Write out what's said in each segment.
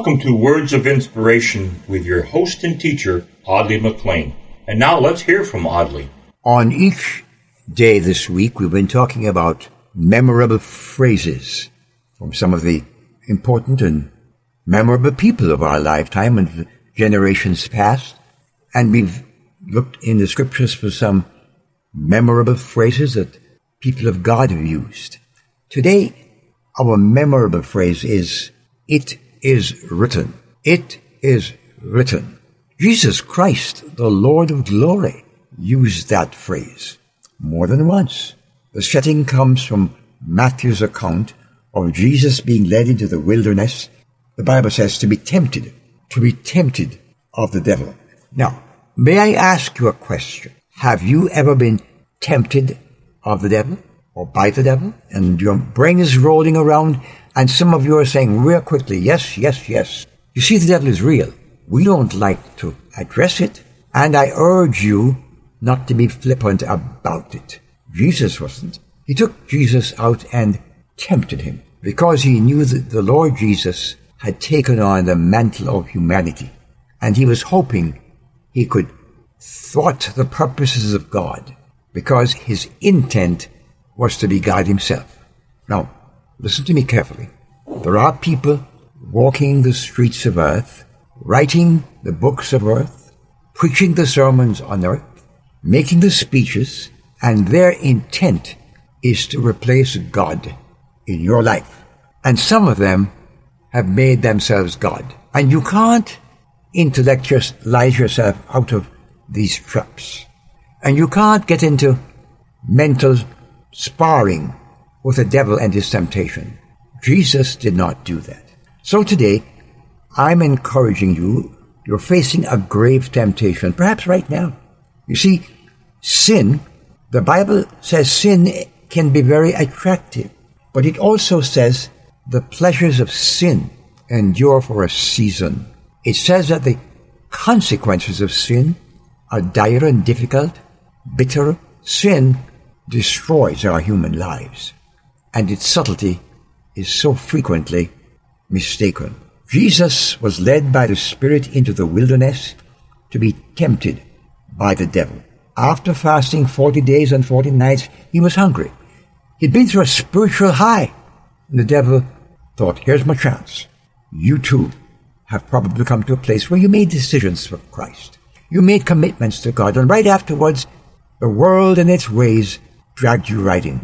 Welcome to Words of Inspiration with your host and teacher, Audley McLean. And now let's hear from Audley. On each day this week, we've been talking about memorable phrases from some of the important and memorable people of our lifetime and generations past. And we've looked in the scriptures for some memorable phrases that people of God have used. Today, our memorable phrase is, it is written. It is written. Jesus Christ, the Lord of glory, used that phrase more than once. The setting comes from Matthew's account of Jesus being led into the wilderness. The Bible says to be tempted, to be tempted of the devil. Now, may I ask you a question? Have you ever been tempted of the devil or by the devil? And your brain is rolling around and some of you are saying real quickly, yes, yes, yes. You see, the devil is real. We don't like to address it. And I urge you not to be flippant about it. Jesus wasn't. He took Jesus out and tempted him because he knew that the Lord Jesus had taken on the mantle of humanity and he was hoping he could thwart the purposes of God because his intent was to be God himself. Now, listen to me carefully. There are people walking the streets of earth, writing the books of earth, preaching the sermons on earth, making the speeches, and their intent is to replace God in your life. And some of them have made themselves God. And you can't intellectualize yourself out of these traps. And you can't get into mental sparring with the devil and his temptation. Jesus did not do that. So today, I'm encouraging you, you're facing a grave temptation, perhaps right now. You see, sin, the Bible says sin can be very attractive, but it also says the pleasures of sin endure for a season. It says that the consequences of sin are dire and difficult, bitter. Sin destroys our human lives, and its subtlety is so frequently mistaken. Jesus was led by the Spirit into the wilderness to be tempted by the devil. After fasting 40 days and 40 nights, he was hungry. He'd been through a spiritual high. And the devil thought, here's my chance. You too have probably come to a place where you made decisions for Christ. You made commitments to God, and right afterwards, the world and its ways dragged you right in.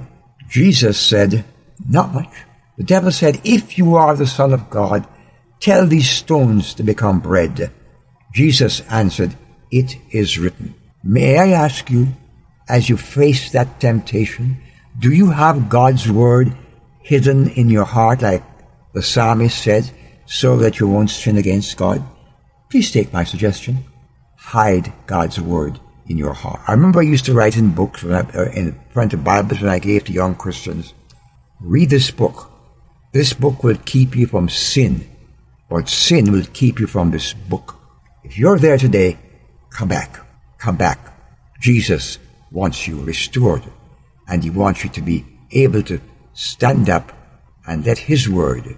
Jesus said, not much. The devil said, if you are the Son of God, tell these stones to become bread. Jesus answered, it is written. May I ask you, as you face that temptation, do you have God's word hidden in your heart like the psalmist said, so that you won't sin against God? Please take my suggestion. Hide God's word in your heart. I remember I used to write in books when I, uh, in front of Bibles when I gave to young Christians. Read this book. This book will keep you from sin, but sin will keep you from this book. If you're there today, come back. Come back. Jesus wants you restored, and he wants you to be able to stand up and let his word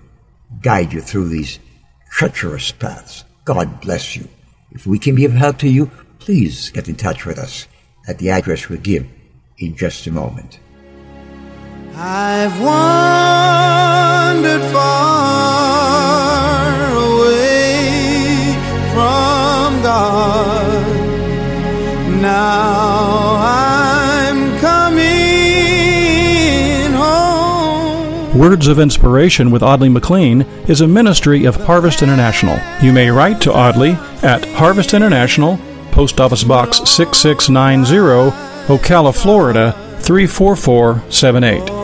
guide you through these treacherous paths. God bless you. If we can be of help to you, please get in touch with us at the address we'll give in just a moment. I've wandered far away from God. Now I'm coming home. Words of Inspiration with Audley McLean is a ministry of Harvest International. You may write to Audley at Harvest International, Post Office Box 6690, Ocala, Florida 34478.